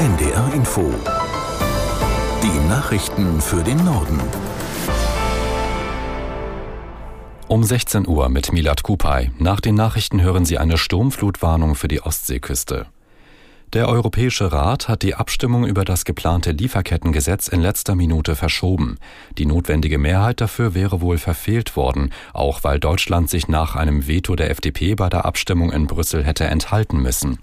NDR Info. Die Nachrichten für den Norden. Um 16 Uhr mit Milat Kupay. Nach den Nachrichten hören Sie eine Sturmflutwarnung für die Ostseeküste. Der Europäische Rat hat die Abstimmung über das geplante Lieferkettengesetz in letzter Minute verschoben. Die notwendige Mehrheit dafür wäre wohl verfehlt worden, auch weil Deutschland sich nach einem Veto der FDP bei der Abstimmung in Brüssel hätte enthalten müssen.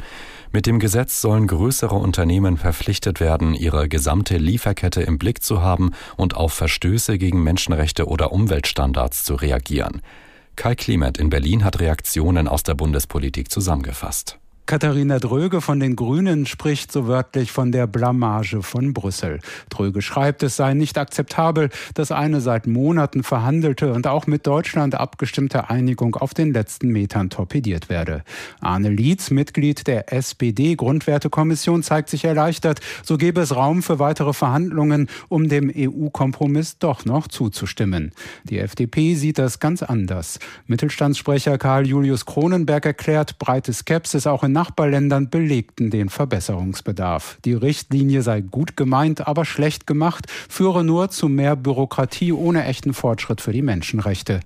Mit dem Gesetz sollen größere Unternehmen verpflichtet werden, ihre gesamte Lieferkette im Blick zu haben und auf Verstöße gegen Menschenrechte oder Umweltstandards zu reagieren. Kai Klimet in Berlin hat Reaktionen aus der Bundespolitik zusammengefasst. Katharina Dröge von den Grünen spricht so wörtlich von der Blamage von Brüssel. Dröge schreibt, es sei nicht akzeptabel, dass eine seit Monaten verhandelte und auch mit Deutschland abgestimmte Einigung auf den letzten Metern torpediert werde. Arne Lietz, Mitglied der SPD-Grundwertekommission, zeigt sich erleichtert. So gebe es Raum für weitere Verhandlungen, um dem EU-Kompromiss doch noch zuzustimmen. Die FDP sieht das ganz anders. Mittelstandssprecher Karl Julius Kronenberg erklärt, breite Skepsis auch in Nachbarländern belegten den Verbesserungsbedarf. Die Richtlinie sei gut gemeint, aber schlecht gemacht, führe nur zu mehr Bürokratie ohne echten Fortschritt für die Menschenrechte.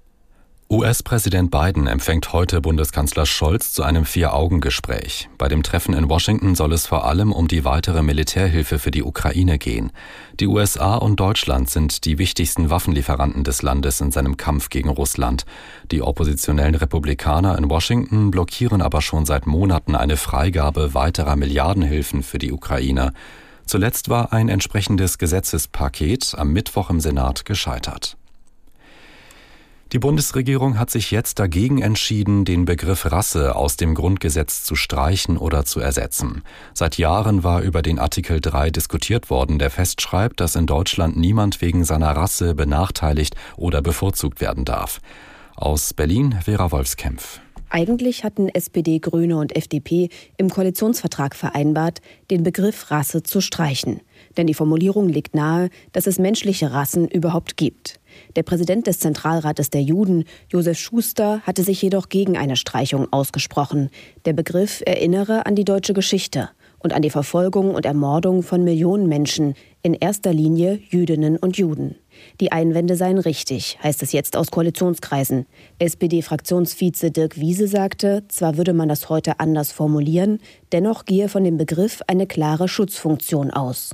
US-Präsident Biden empfängt heute Bundeskanzler Scholz zu einem Vier-Augen-Gespräch. Bei dem Treffen in Washington soll es vor allem um die weitere Militärhilfe für die Ukraine gehen. Die USA und Deutschland sind die wichtigsten Waffenlieferanten des Landes in seinem Kampf gegen Russland. Die oppositionellen Republikaner in Washington blockieren aber schon seit Monaten eine Freigabe weiterer Milliardenhilfen für die Ukraine. Zuletzt war ein entsprechendes Gesetzespaket am Mittwoch im Senat gescheitert. Die Bundesregierung hat sich jetzt dagegen entschieden, den Begriff Rasse aus dem Grundgesetz zu streichen oder zu ersetzen. Seit Jahren war über den Artikel 3 diskutiert worden, der festschreibt, dass in Deutschland niemand wegen seiner Rasse benachteiligt oder bevorzugt werden darf. Aus Berlin Vera Wolfskämpf. Eigentlich hatten SPD, Grüne und FDP im Koalitionsvertrag vereinbart, den Begriff Rasse zu streichen. Denn die Formulierung legt nahe, dass es menschliche Rassen überhaupt gibt. Der Präsident des Zentralrates der Juden, Josef Schuster, hatte sich jedoch gegen eine Streichung ausgesprochen. Der Begriff erinnere an die deutsche Geschichte und an die Verfolgung und Ermordung von Millionen Menschen, in erster Linie Jüdinnen und Juden. Die Einwände seien richtig, heißt es jetzt aus Koalitionskreisen. SPD-Fraktionsvize Dirk Wiese sagte, zwar würde man das heute anders formulieren, dennoch gehe von dem Begriff eine klare Schutzfunktion aus.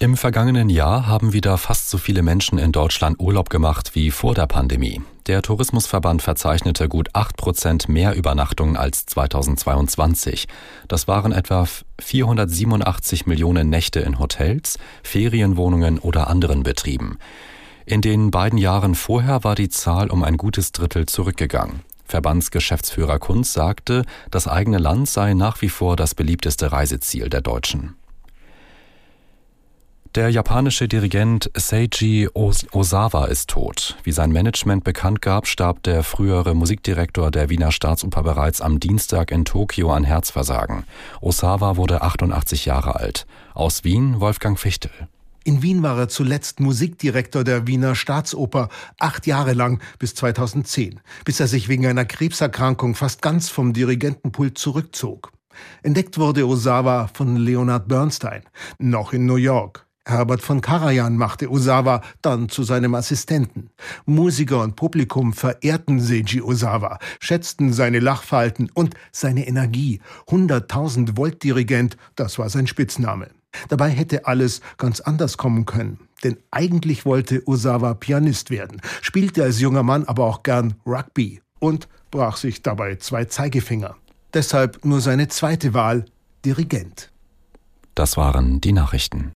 Im vergangenen Jahr haben wieder fast so viele Menschen in Deutschland Urlaub gemacht wie vor der Pandemie. Der Tourismusverband verzeichnete gut 8 Prozent mehr Übernachtungen als 2022. Das waren etwa 487 Millionen Nächte in Hotels, Ferienwohnungen oder anderen Betrieben. In den beiden Jahren vorher war die Zahl um ein gutes Drittel zurückgegangen. Verbandsgeschäftsführer Kunz sagte, das eigene Land sei nach wie vor das beliebteste Reiseziel der Deutschen. Der japanische Dirigent Seiji Osawa ist tot. Wie sein Management bekannt gab, starb der frühere Musikdirektor der Wiener Staatsoper bereits am Dienstag in Tokio an Herzversagen. Osawa wurde 88 Jahre alt. Aus Wien Wolfgang Fichtel. In Wien war er zuletzt Musikdirektor der Wiener Staatsoper, acht Jahre lang bis 2010, bis er sich wegen einer Krebserkrankung fast ganz vom Dirigentenpult zurückzog. Entdeckt wurde Osawa von Leonard Bernstein, noch in New York. Herbert von Karajan machte Osawa dann zu seinem Assistenten. Musiker und Publikum verehrten Seiji Osawa, schätzten seine Lachfalten und seine Energie. 100.000 Volt Dirigent, das war sein Spitzname. Dabei hätte alles ganz anders kommen können. Denn eigentlich wollte Osawa Pianist werden, spielte als junger Mann aber auch gern Rugby und brach sich dabei zwei Zeigefinger. Deshalb nur seine zweite Wahl, Dirigent. Das waren die Nachrichten.